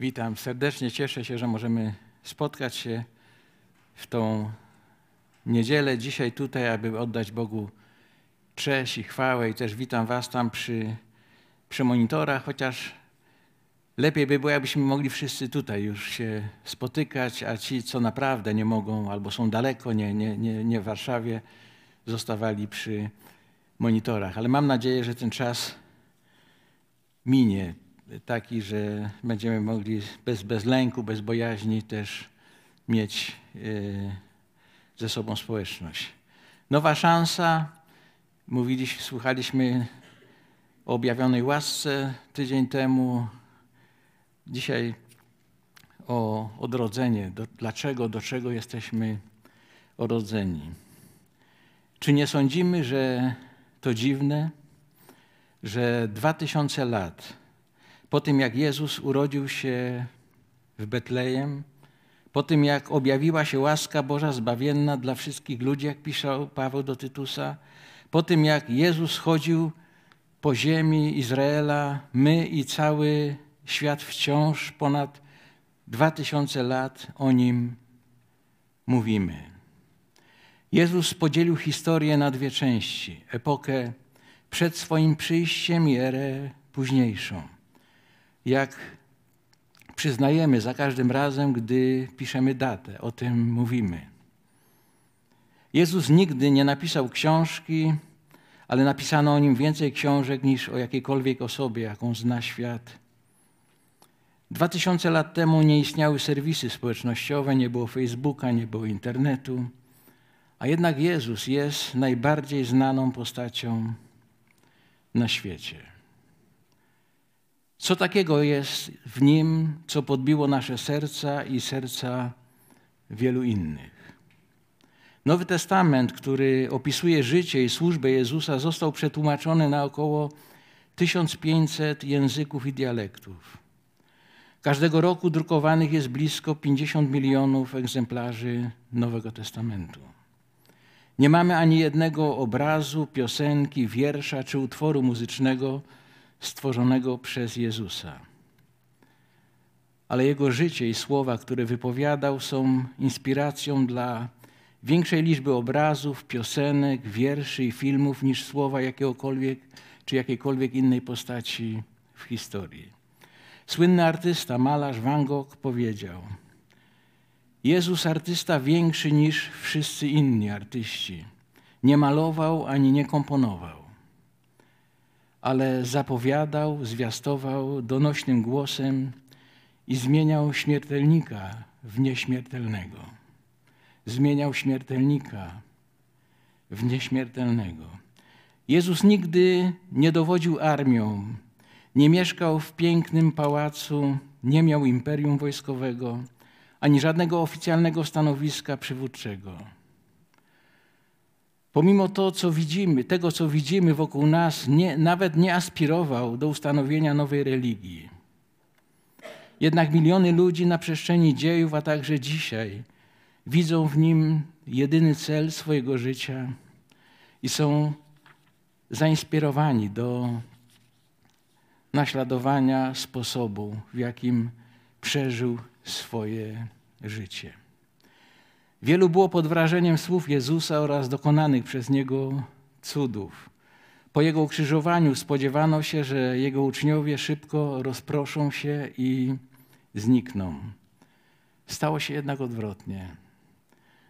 Witam serdecznie, cieszę się, że możemy spotkać się w tą niedzielę dzisiaj tutaj, aby oddać Bogu cześć i chwałę i też witam Was tam przy, przy monitorach, chociaż lepiej by było, abyśmy mogli wszyscy tutaj już się spotykać, a ci, co naprawdę nie mogą albo są daleko, nie, nie, nie, nie w Warszawie, zostawali przy monitorach. Ale mam nadzieję, że ten czas minie taki, że będziemy mogli bez, bez lęku, bez bojaźni też mieć yy, ze sobą społeczność. Nowa szansa. Mówiliśmy, słuchaliśmy o objawionej łasce tydzień temu. Dzisiaj o odrodzenie. Do, dlaczego, do czego jesteśmy odrodzeni? Czy nie sądzimy, że to dziwne, że dwa tysiące lat po tym, jak Jezus urodził się w Betlejem, po tym, jak objawiła się łaska Boża zbawienna dla wszystkich ludzi, jak pisał Paweł do Tytusa, po tym, jak Jezus chodził po ziemi Izraela, my i cały świat wciąż ponad dwa tysiące lat o nim mówimy. Jezus podzielił historię na dwie części: epokę przed swoim przyjściem i erę późniejszą. Jak przyznajemy za każdym razem, gdy piszemy datę, o tym mówimy. Jezus nigdy nie napisał książki, ale napisano o nim więcej książek niż o jakiejkolwiek osobie, jaką zna świat. Dwa tysiące lat temu nie istniały serwisy społecznościowe, nie było Facebooka, nie było internetu, a jednak Jezus jest najbardziej znaną postacią na świecie. Co takiego jest w nim, co podbiło nasze serca i serca wielu innych? Nowy Testament, który opisuje życie i służbę Jezusa, został przetłumaczony na około 1500 języków i dialektów. Każdego roku drukowanych jest blisko 50 milionów egzemplarzy Nowego Testamentu. Nie mamy ani jednego obrazu, piosenki, wiersza czy utworu muzycznego stworzonego przez Jezusa. Ale Jego życie i słowa, które wypowiadał, są inspiracją dla większej liczby obrazów, piosenek, wierszy i filmów niż słowa jakiegokolwiek czy jakiejkolwiek innej postaci w historii. Słynny artysta, malarz Van Gogh powiedział: Jezus artysta większy niż wszyscy inni artyści. Nie malował ani nie komponował, ale zapowiadał, zwiastował donośnym głosem i zmieniał śmiertelnika w nieśmiertelnego. Zmieniał śmiertelnika w nieśmiertelnego. Jezus nigdy nie dowodził armią, nie mieszkał w pięknym pałacu, nie miał imperium wojskowego ani żadnego oficjalnego stanowiska przywódczego. Pomimo to, co widzimy, tego, co widzimy wokół nas, nie, nawet nie aspirował do ustanowienia nowej religii. Jednak miliony ludzi na przestrzeni dziejów, a także dzisiaj, widzą w nim jedyny cel swojego życia i są zainspirowani do naśladowania sposobu, w jakim przeżył swoje życie. Wielu było pod wrażeniem słów Jezusa oraz dokonanych przez Niego cudów. Po Jego ukrzyżowaniu spodziewano się, że Jego uczniowie szybko rozproszą się i znikną. Stało się jednak odwrotnie.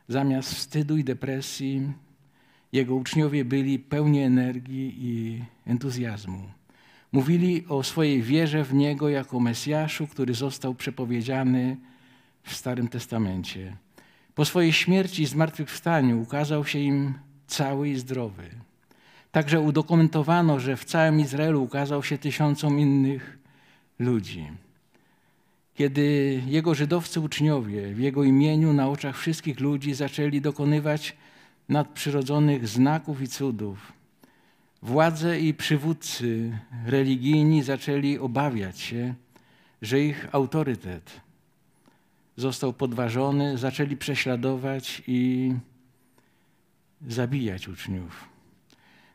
Zamiast wstydu i depresji, Jego uczniowie byli pełni energii i entuzjazmu. Mówili o swojej wierze w Niego jako Mesjaszu, który został przepowiedziany w Starym Testamencie. Po swojej śmierci i zmartwychwstaniu ukazał się im cały i zdrowy. Także udokumentowano, że w całym Izraelu ukazał się tysiącom innych ludzi. Kiedy jego żydowscy uczniowie w jego imieniu na oczach wszystkich ludzi zaczęli dokonywać nadprzyrodzonych znaków i cudów, władze i przywódcy religijni zaczęli obawiać się, że ich autorytet został podważony, zaczęli prześladować i zabijać uczniów.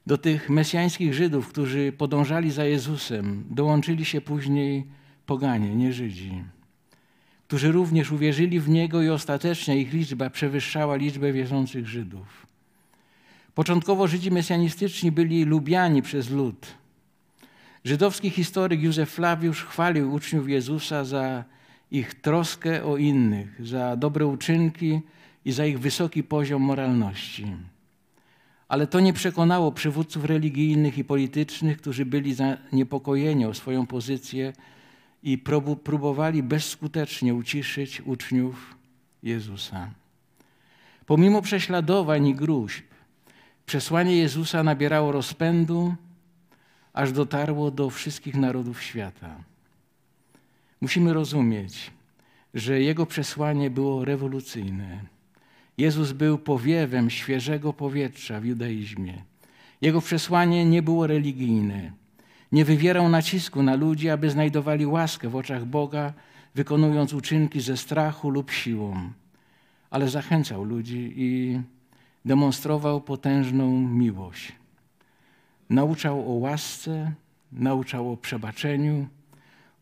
Do tych mesjańskich Żydów, którzy podążali za Jezusem, dołączyli się później poganie, nie Żydzi. którzy również uwierzyli w Niego i ostatecznie ich liczba przewyższała liczbę wierzących Żydów. Początkowo Żydzi mesjanistyczni byli lubiani przez lud. Żydowski historyk Józef Flawiusz chwalił uczniów Jezusa za ich troskę o innych, za dobre uczynki i za ich wysoki poziom moralności. Ale to nie przekonało przywódców religijnych i politycznych, którzy byli zaniepokojeni o swoją pozycję i próbowali bezskutecznie uciszyć uczniów Jezusa. Pomimo prześladowań i gruźb, przesłanie Jezusa nabierało rozpędu, aż dotarło do wszystkich narodów świata. Musimy rozumieć, że Jego przesłanie było rewolucyjne. Jezus był powiewem świeżego powietrza w judaizmie. Jego przesłanie nie było religijne. Nie wywierał nacisku na ludzi, aby znajdowali łaskę w oczach Boga, wykonując uczynki ze strachu lub siłą, ale zachęcał ludzi i demonstrował potężną miłość. Nauczał o łasce, nauczał o przebaczeniu,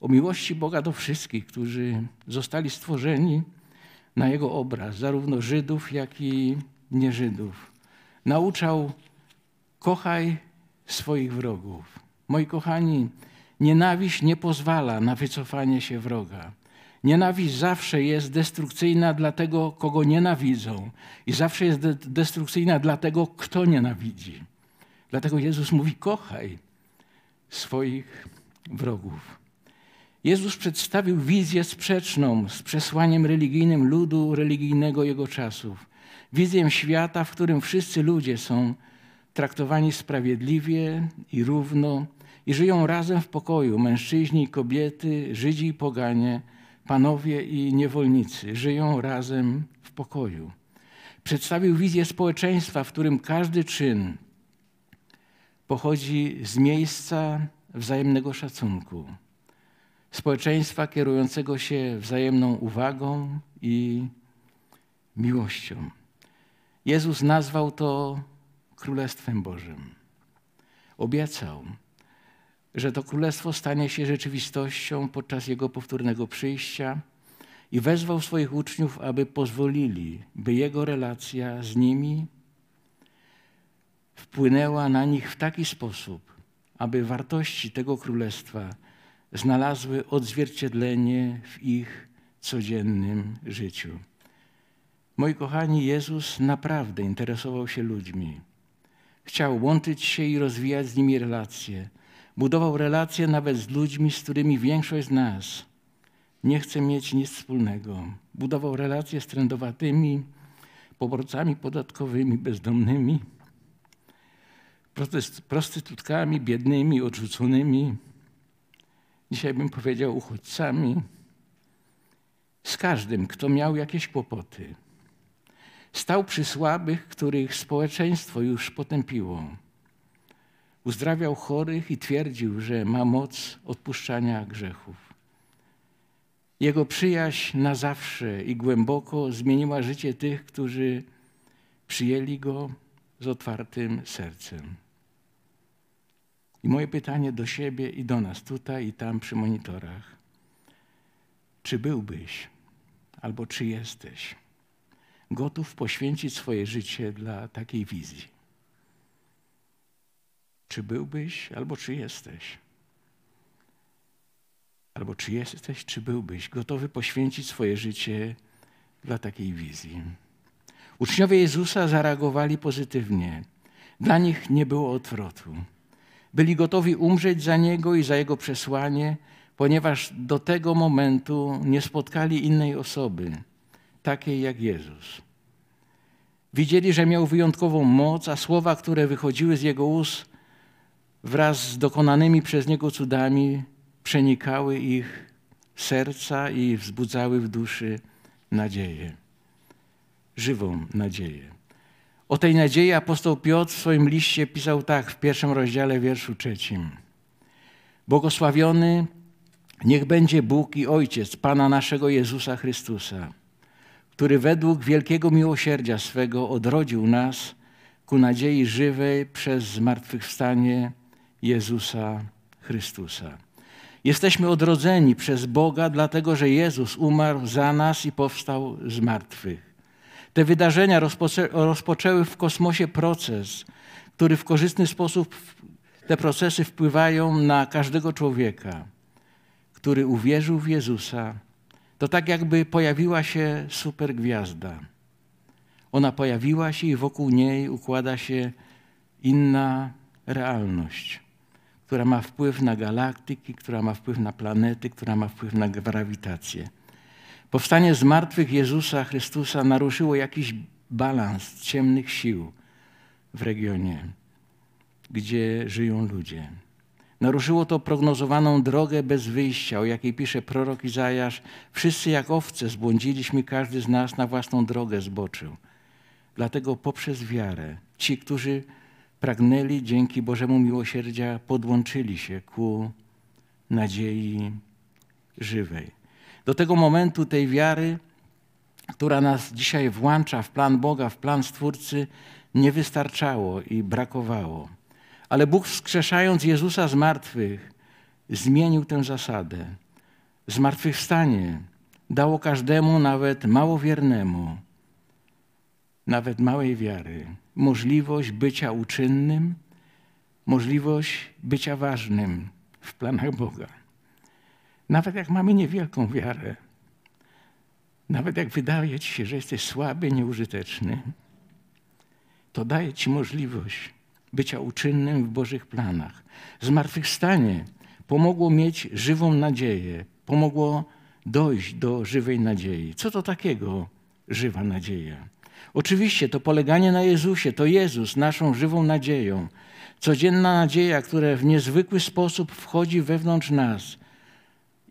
o miłości Boga do wszystkich, którzy zostali stworzeni na Jego obraz, zarówno Żydów, jak i nieżydów. Nauczał, kochaj swoich wrogów. Moi kochani, nienawiść nie pozwala na wycofanie się wroga. Nienawiść zawsze jest destrukcyjna dla tego, kogo nienawidzą, i zawsze jest destrukcyjna dla tego, kto nienawidzi. Dlatego Jezus mówi: kochaj swoich wrogów. Jezus przedstawił wizję sprzeczną z przesłaniem religijnym ludu religijnego jego czasów. Wizję świata, w którym wszyscy ludzie są traktowani sprawiedliwie i równo i żyją razem w pokoju. Mężczyźni i kobiety, Żydzi i poganie, panowie i niewolnicy żyją razem w pokoju. Przedstawił wizję społeczeństwa, w którym każdy czyn pochodzi z miejsca wzajemnego szacunku społeczeństwa kierującego się wzajemną uwagą i miłością. Jezus nazwał to Królestwem Bożym. Obiecał, że to królestwo stanie się rzeczywistością podczas jego powtórnego przyjścia i wezwał swoich uczniów, aby pozwolili, by jego relacja z nimi wpłynęła na nich w taki sposób, aby wartości tego królestwa znalazły odzwierciedlenie w ich codziennym życiu. Moi kochani, Jezus naprawdę interesował się ludźmi. Chciał łączyć się i rozwijać z nimi relacje. Budował relacje nawet z ludźmi, z którymi większość z nas nie chce mieć nic wspólnego. Budował relacje z trędowatymi, poborcami podatkowymi, bezdomnymi, prostytutkami, biednymi, odrzuconymi, dzisiaj bym powiedział uchodźcami, z każdym, kto miał jakieś kłopoty. Stał przy słabych, których społeczeństwo już potępiło. Uzdrawiał chorych i twierdził, że ma moc odpuszczania grzechów. Jego przyjaźń na zawsze i głęboko zmieniła życie tych, którzy przyjęli go z otwartym sercem. I moje pytanie do siebie i do nas tutaj i tam przy monitorach. Czy byłbyś albo czy jesteś gotów poświęcić swoje życie dla takiej wizji? Czy byłbyś albo czy jesteś? Albo czy jesteś, czy byłbyś gotowy poświęcić swoje życie dla takiej wizji? Uczniowie Jezusa zareagowali pozytywnie. Dla nich nie było odwrotu. Byli gotowi umrzeć za Niego i za Jego przesłanie, ponieważ do tego momentu nie spotkali innej osoby, takiej jak Jezus. Widzieli, że miał wyjątkową moc, a słowa, które wychodziły z Jego ust wraz z dokonanymi przez Niego cudami, przenikały ich serca i wzbudzały w duszy nadzieję, żywą nadzieję. O tej nadziei apostoł Piotr w swoim liście pisał tak w pierwszym rozdziale, wierszu trzecim. Błogosławiony niech będzie Bóg i Ojciec Pana naszego Jezusa Chrystusa, który według wielkiego miłosierdzia swego odrodził nas ku nadziei żywej przez zmartwychwstanie Jezusa Chrystusa. Jesteśmy odrodzeni przez Boga, dlatego że Jezus umarł za nas i powstał z martwych. Te wydarzenia rozpoczę, rozpoczęły w kosmosie proces, który w korzystny sposób te procesy wpływają na każdego człowieka, który uwierzył w Jezusa. To tak jakby pojawiła się supergwiazda. Ona pojawiła się i wokół niej układa się inna realność, która ma wpływ na galaktyki, która ma wpływ na planety, która ma wpływ na grawitację. Powstanie z martwych Jezusa Chrystusa naruszyło jakiś balans ciemnych sił w regionie, gdzie żyją ludzie. Naruszyło to prognozowaną drogę bez wyjścia, o jakiej pisze prorok Izajasz. Wszyscy jak owce zbłądziliśmy, każdy z nas na własną drogę zboczył. Dlatego poprzez wiarę ci, którzy pragnęli dzięki Bożemu miłosierdzia, podłączyli się ku nadziei żywej. Do tego momentu tej wiary, która nas dzisiaj włącza w plan Boga, w plan Stwórcy, nie wystarczało i brakowało. Ale Bóg wskrzeszając Jezusa z martwych, zmienił tę zasadę. Zmartwychwstanie dało każdemu, nawet małowiernemu, nawet małej wiary, możliwość bycia uczynnym, możliwość bycia ważnym w planach Boga. Nawet jak mamy niewielką wiarę, nawet jak wydaje ci się, że jesteś słaby, nieużyteczny, to daje ci możliwość bycia uczynnym w Bożych planach. Zmartwychwstanie pomogło mieć żywą nadzieję, pomogło dojść do żywej nadziei. Co to takiego żywa nadzieja? Oczywiście to poleganie na Jezusie, to Jezus naszą żywą nadzieją. Codzienna nadzieja, która w niezwykły sposób wchodzi wewnątrz nas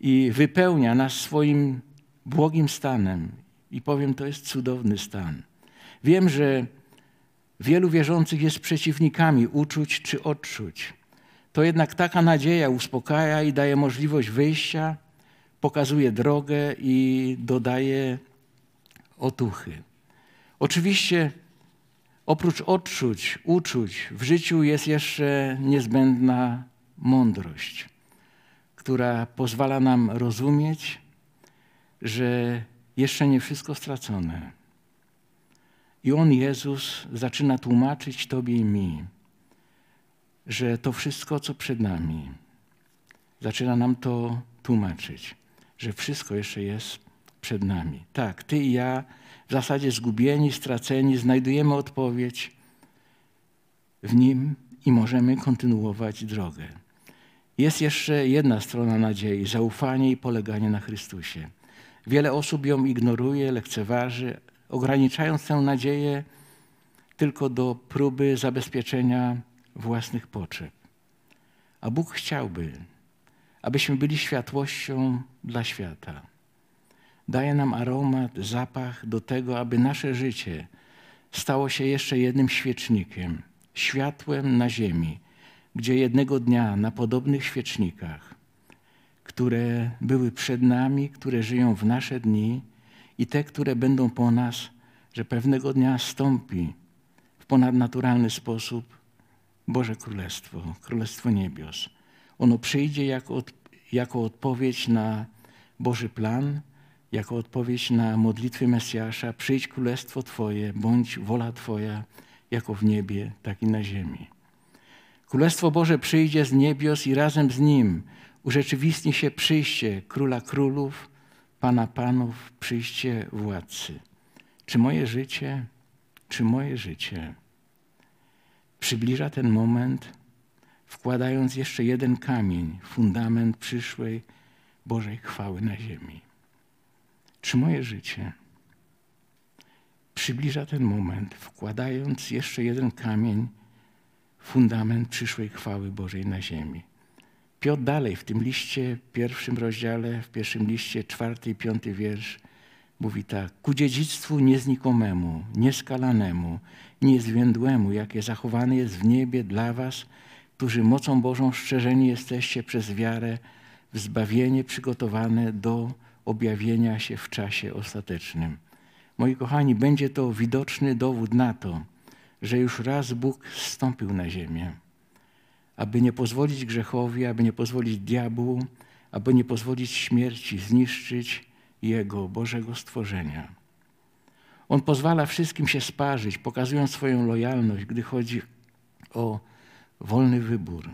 i wypełnia nas swoim błogim stanem. I powiem, to jest cudowny stan. Wiem, że wielu wierzących jest przeciwnikami uczuć czy odczuć. To jednak taka nadzieja uspokaja i daje możliwość wyjścia, pokazuje drogę i dodaje otuchy. Oczywiście oprócz odczuć, uczuć w życiu jest jeszcze niezbędna mądrość, która pozwala nam rozumieć, że jeszcze nie wszystko stracone. I On, Jezus, zaczyna tłumaczyć Tobie i mi, że to wszystko, co przed nami, zaczyna nam to tłumaczyć, że wszystko jeszcze jest przed nami. Tak, Ty i ja w zasadzie zgubieni, straceni, znajdujemy odpowiedź w Nim i możemy kontynuować drogę. Jest jeszcze jedna strona nadziei zaufanie i poleganie na Chrystusie. Wiele osób ją ignoruje, lekceważy, ograniczając tę nadzieję tylko do próby zabezpieczenia własnych potrzeb. A Bóg chciałby, abyśmy byli światłością dla świata daje nam aromat, zapach do tego, aby nasze życie stało się jeszcze jednym świecznikiem, światłem na ziemi, gdzie jednego dnia na podobnych świecznikach, które były przed nami, które żyją w nasze dni i te, które będą po nas, że pewnego dnia stąpi w ponadnaturalny sposób Boże Królestwo, Królestwo Niebios. Ono przyjdzie jako, od, jako odpowiedź na Boży plan, jako odpowiedź na modlitwy Mesjasza: Przyjdź królestwo Twoje, bądź wola Twoja, jako w niebie, tak i na ziemi. Królestwo Boże przyjdzie z niebios i razem z nim urzeczywistni się przyjście Króla Królów, Pana Panów, przyjście władcy. Czy moje życie, czy moje życie przybliża ten moment, wkładając jeszcze jeden kamień, fundament przyszłej Bożej chwały na ziemi? Czy moje życie przybliża ten moment, wkładając jeszcze jeden kamień, fundament przyszłej chwały Bożej na ziemi? Piotr dalej w tym liście, pierwszym rozdziale, w pierwszym liście, czwarty i piąty wiersz, mówi tak: Ku dziedzictwu nieznikomemu, nieskalanemu, niezwiędłemu, jakie zachowane jest w niebie dla Was, którzy mocą Bożą szczerzeni jesteście przez wiarę w zbawienie przygotowane do objawienia się w czasie ostatecznym. Moi kochani, będzie to widoczny dowód na to, że już raz Bóg zstąpił na ziemię, aby nie pozwolić grzechowi, aby nie pozwolić diabłu, aby nie pozwolić śmierci zniszczyć Jego, Bożego stworzenia. On pozwala wszystkim się sparzyć, pokazując swoją lojalność, gdy chodzi o wolny wybór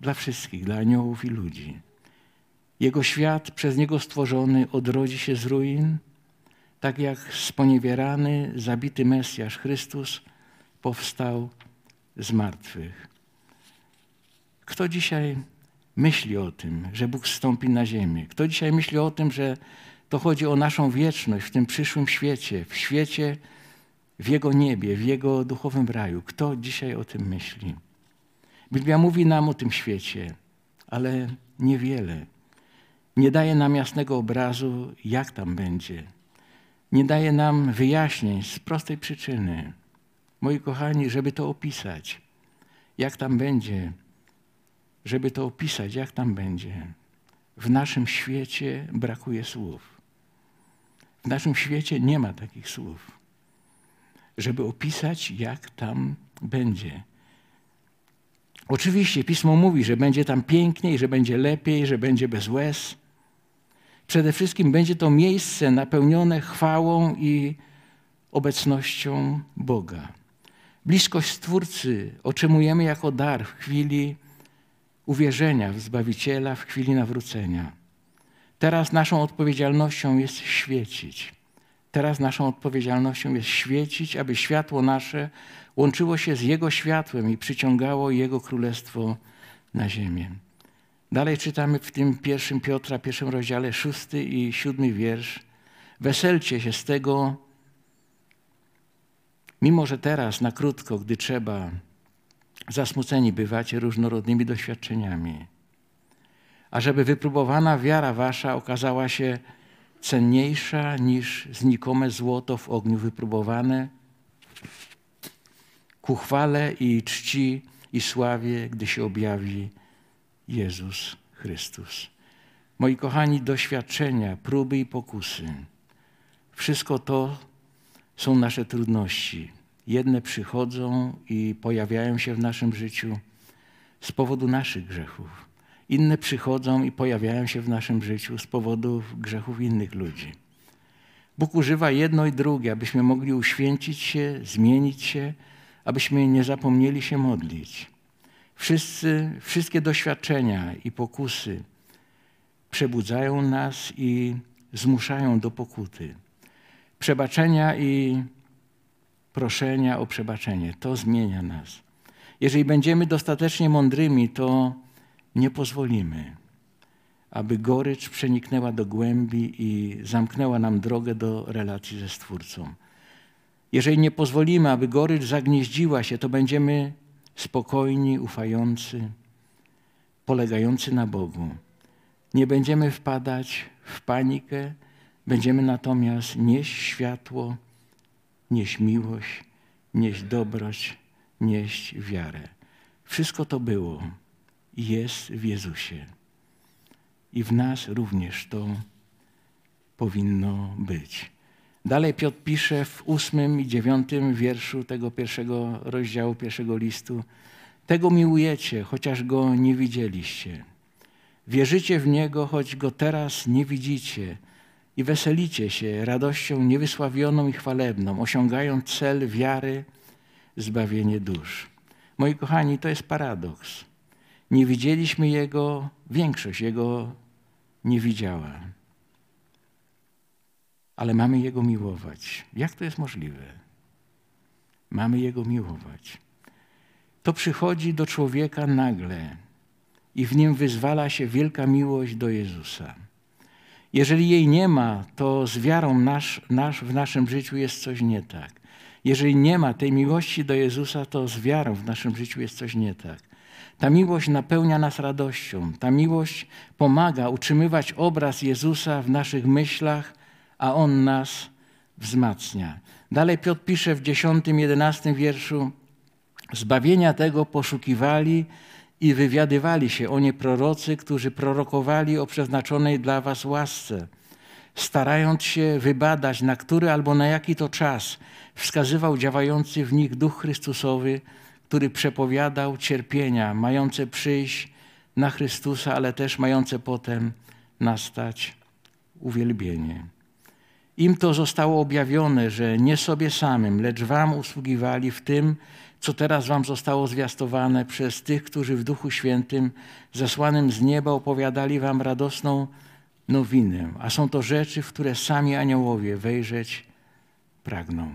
dla wszystkich, dla aniołów i ludzi. Jego świat przez Niego stworzony odrodzi się z ruin, tak jak sponiewierany, zabity Mesjasz Chrystus powstał z martwych. Kto dzisiaj myśli o tym, że Bóg wstąpi na ziemię? Kto dzisiaj myśli o tym, że to chodzi o naszą wieczność w tym przyszłym świecie, w świecie, w Jego niebie, w Jego duchowym raju? Kto dzisiaj o tym myśli? Biblia mówi nam o tym świecie, ale niewiele. Nie daje nam jasnego obrazu, jak tam będzie. Nie daje nam wyjaśnień z prostej przyczyny. Moi kochani, żeby to opisać, jak tam będzie, żeby to opisać, jak tam będzie, w naszym świecie brakuje słów. W naszym świecie nie ma takich słów, żeby opisać, jak tam będzie. Oczywiście Pismo mówi, że będzie tam piękniej, że będzie lepiej, że będzie bez łez. Przede wszystkim będzie to miejsce napełnione chwałą i obecnością Boga. Bliskość Stwórcy otrzymujemy jako dar w chwili uwierzenia w Zbawiciela, w chwili nawrócenia. Teraz naszą odpowiedzialnością jest świecić. Teraz naszą odpowiedzialnością jest świecić, aby światło nasze łączyło się z Jego światłem i przyciągało Jego królestwo na ziemię. Dalej czytamy w tym pierwszym Piotra, pierwszym rozdziale, szósty i siódmy wiersz. Weselcie się z tego, mimo że teraz na krótko, gdy trzeba, zasmuceni bywacie różnorodnymi doświadczeniami. A żeby wypróbowana wiara wasza okazała się cenniejsza niż znikome złoto w ogniu wypróbowane, ku chwale i czci i sławie, gdy się objawi Jezus Chrystus. Moi kochani, doświadczenia, próby i pokusy, wszystko to są nasze trudności. Jedne przychodzą i pojawiają się w naszym życiu z powodu naszych grzechów. Inne przychodzą i pojawiają się w naszym życiu z powodu grzechów innych ludzi. Bóg używa jedno i drugie, abyśmy mogli uświęcić się, zmienić się, abyśmy nie zapomnieli się modlić. Wszyscy, wszystkie doświadczenia i pokusy przebudzają nas i zmuszają do pokuty. Przebaczenia i proszenia o przebaczenie to zmienia nas. Jeżeli będziemy dostatecznie mądrymi, to nie pozwolimy, aby gorycz przeniknęła do głębi i zamknęła nam drogę do relacji ze Stwórcą. Jeżeli nie pozwolimy, aby gorycz zagnieździła się, to będziemy spokojni, ufający, polegający na Bogu. Nie będziemy wpadać w panikę, będziemy natomiast nieść światło, nieść miłość, nieść dobroć, nieść wiarę. Wszystko to było i jest w Jezusie. I w nas również to powinno być. Dalej Piotr pisze w ósmym i dziewiątym wierszu tego pierwszego rozdziału, pierwszego listu. Tego miłujecie, chociaż go nie widzieliście. Wierzycie w Niego, choć go teraz nie widzicie. I weselicie się radością niewysławioną i chwalebną, osiągając cel wiary, zbawienie dusz. Moi kochani, to jest paradoks. Nie widzieliśmy Jego, większość Jego nie widziała ale mamy Jego miłować. Jak to jest możliwe? Mamy Jego miłować. To przychodzi do człowieka nagle i w nim wyzwala się wielka miłość do Jezusa. Jeżeli jej nie ma, to z wiarą nasz, nasz, w naszym życiu jest coś nie tak. Jeżeli nie ma tej miłości do Jezusa, to z wiarą w naszym życiu jest coś nie tak. Ta miłość napełnia nas radością. Ta miłość pomaga utrzymywać obraz Jezusa w naszych myślach, a On nas wzmacnia. Dalej Piotr pisze w 10, 11 wierszu, zbawienia tego poszukiwali i wywiadywali się o nie prorocy, którzy prorokowali o przeznaczonej dla was łasce, starając się wybadać, na który albo na jaki to czas wskazywał działający w nich Duch Chrystusowy, który przepowiadał cierpienia mające przyjść na Chrystusa, ale też mające potem nastać uwielbienie. Im to zostało objawione, że nie sobie samym, lecz wam usługiwali w tym, co teraz wam zostało zwiastowane przez tych, którzy w Duchu Świętym zesłanym z nieba opowiadali wam radosną nowinę, a są to rzeczy, w które sami aniołowie wejrzeć pragną.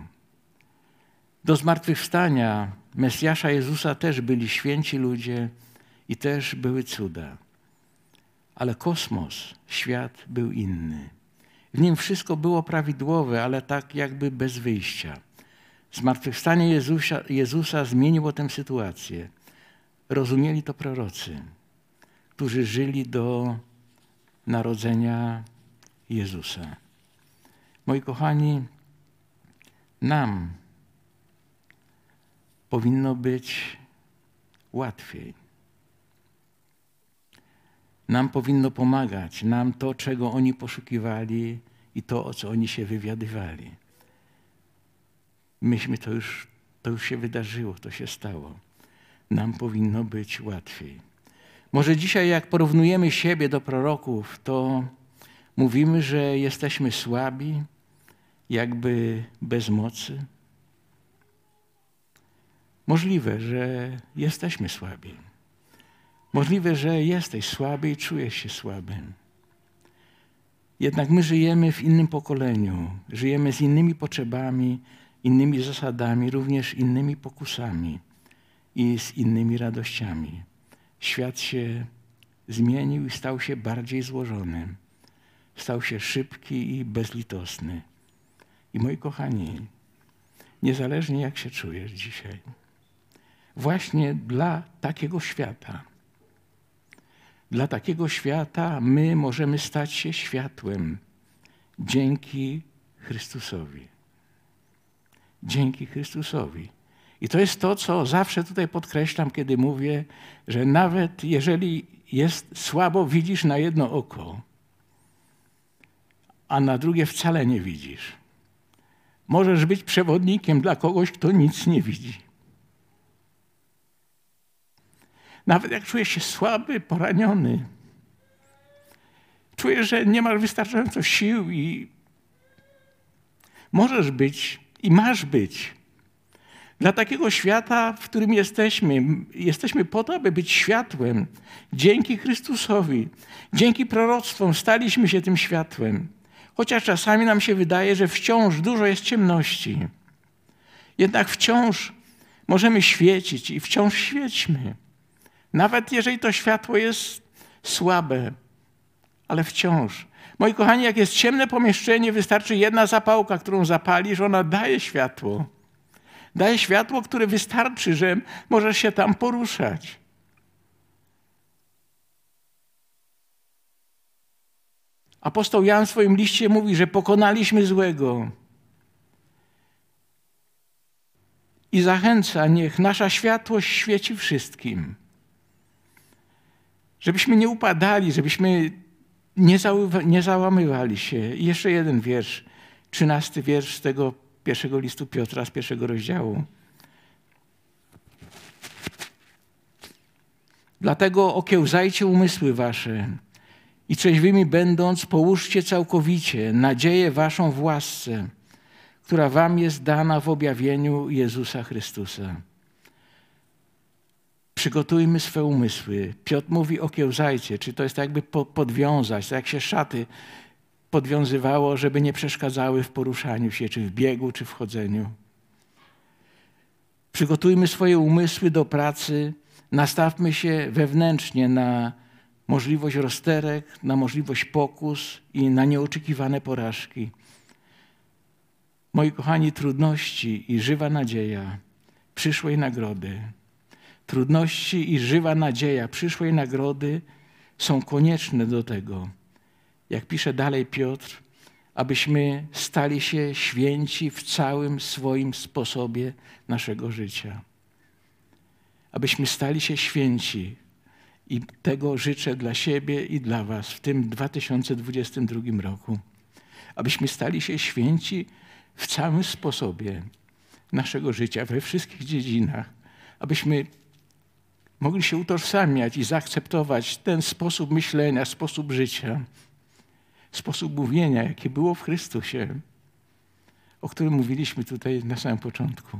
Do zmartwychwstania Mesjasza Jezusa też byli święci ludzie i też były cuda. Ale kosmos, świat był inny. W nim wszystko było prawidłowe, ale tak jakby bez wyjścia. Zmartwychwstanie Jezusa, Jezusa zmieniło tę sytuację. Rozumieli to prorocy, którzy żyli do narodzenia Jezusa. Moi kochani, nam powinno być łatwiej. Nam powinno pomagać, nam to, czego oni poszukiwali i to, o co oni się wywiadywali. Myśmy to już, to już się wydarzyło, to się stało. Nam powinno być łatwiej. Może dzisiaj, jak porównujemy siebie do proroków, to mówimy, że jesteśmy słabi, jakby bez mocy. Możliwe, że jesteśmy słabi. Możliwe, że jesteś słaby i czujesz się słabym. Jednak my żyjemy w innym pokoleniu, żyjemy z innymi potrzebami, innymi zasadami, również innymi pokusami i z innymi radościami. Świat się zmienił i stał się bardziej złożony. Stał się szybki i bezlitosny. I moi kochani, niezależnie jak się czujesz dzisiaj, właśnie dla takiego świata, dla takiego świata my możemy stać się światłem dzięki Chrystusowi. Dzięki Chrystusowi. I to jest to, co zawsze tutaj podkreślam, kiedy mówię, że nawet jeżeli jest słabo, widzisz na jedno oko, a na drugie wcale nie widzisz. Możesz być przewodnikiem dla kogoś, kto nic nie widzi. Nawet jak czujesz się słaby, poraniony, czujesz, że nie masz wystarczająco sił i możesz być i masz być dla takiego świata, w którym jesteśmy. Jesteśmy po to, aby być światłem. Dzięki Chrystusowi, dzięki proroctwom staliśmy się tym światłem. Chociaż czasami nam się wydaje, że wciąż dużo jest ciemności. Jednak wciąż możemy świecić i wciąż świećmy. Nawet jeżeli to światło jest słabe, ale wciąż. Moi kochani, jak jest ciemne pomieszczenie, wystarczy jedna zapałka, którą zapalisz, ona daje światło. Daje światło, które wystarczy, że możesz się tam poruszać. Apostoł Jan w swoim liście mówi, że pokonaliśmy złego. I zachęca, niech nasza światłość świeci wszystkim. Żebyśmy nie upadali, żebyśmy nie, nie załamywali się. I jeszcze jeden wiersz, trzynasty wiersz z tego pierwszego listu Piotra, z pierwszego rozdziału. Dlatego okiełzajcie umysły wasze i trzeźwymi będąc, połóżcie całkowicie nadzieję waszą w łasce, która wam jest dana w objawieniu Jezusa Chrystusa. Przygotujmy swe umysły. Piotr mówi okiełzajcie, czy to jest tak jakby podwiązać, tak jak się szaty podwiązywało, żeby nie przeszkadzały w poruszaniu się, czy w biegu, czy w chodzeniu. Przygotujmy swoje umysły do pracy, nastawmy się wewnętrznie na możliwość rozterek, na możliwość pokus i na nieoczekiwane porażki. Moi kochani, trudności i żywa nadzieja przyszłej nagrody, trudności i żywa nadzieja przyszłej nagrody są konieczne do tego, jak pisze dalej Piotr, abyśmy stali się święci w całym swoim sposobie naszego życia. Abyśmy stali się święci i tego życzę dla siebie i dla Was w tym 2022 roku. Abyśmy stali się święci w całym sposobie naszego życia, we wszystkich dziedzinach. Abyśmy mogli się utożsamiać i zaakceptować ten sposób myślenia, sposób życia, sposób mówienia, jakie było w Chrystusie, o którym mówiliśmy tutaj na samym początku.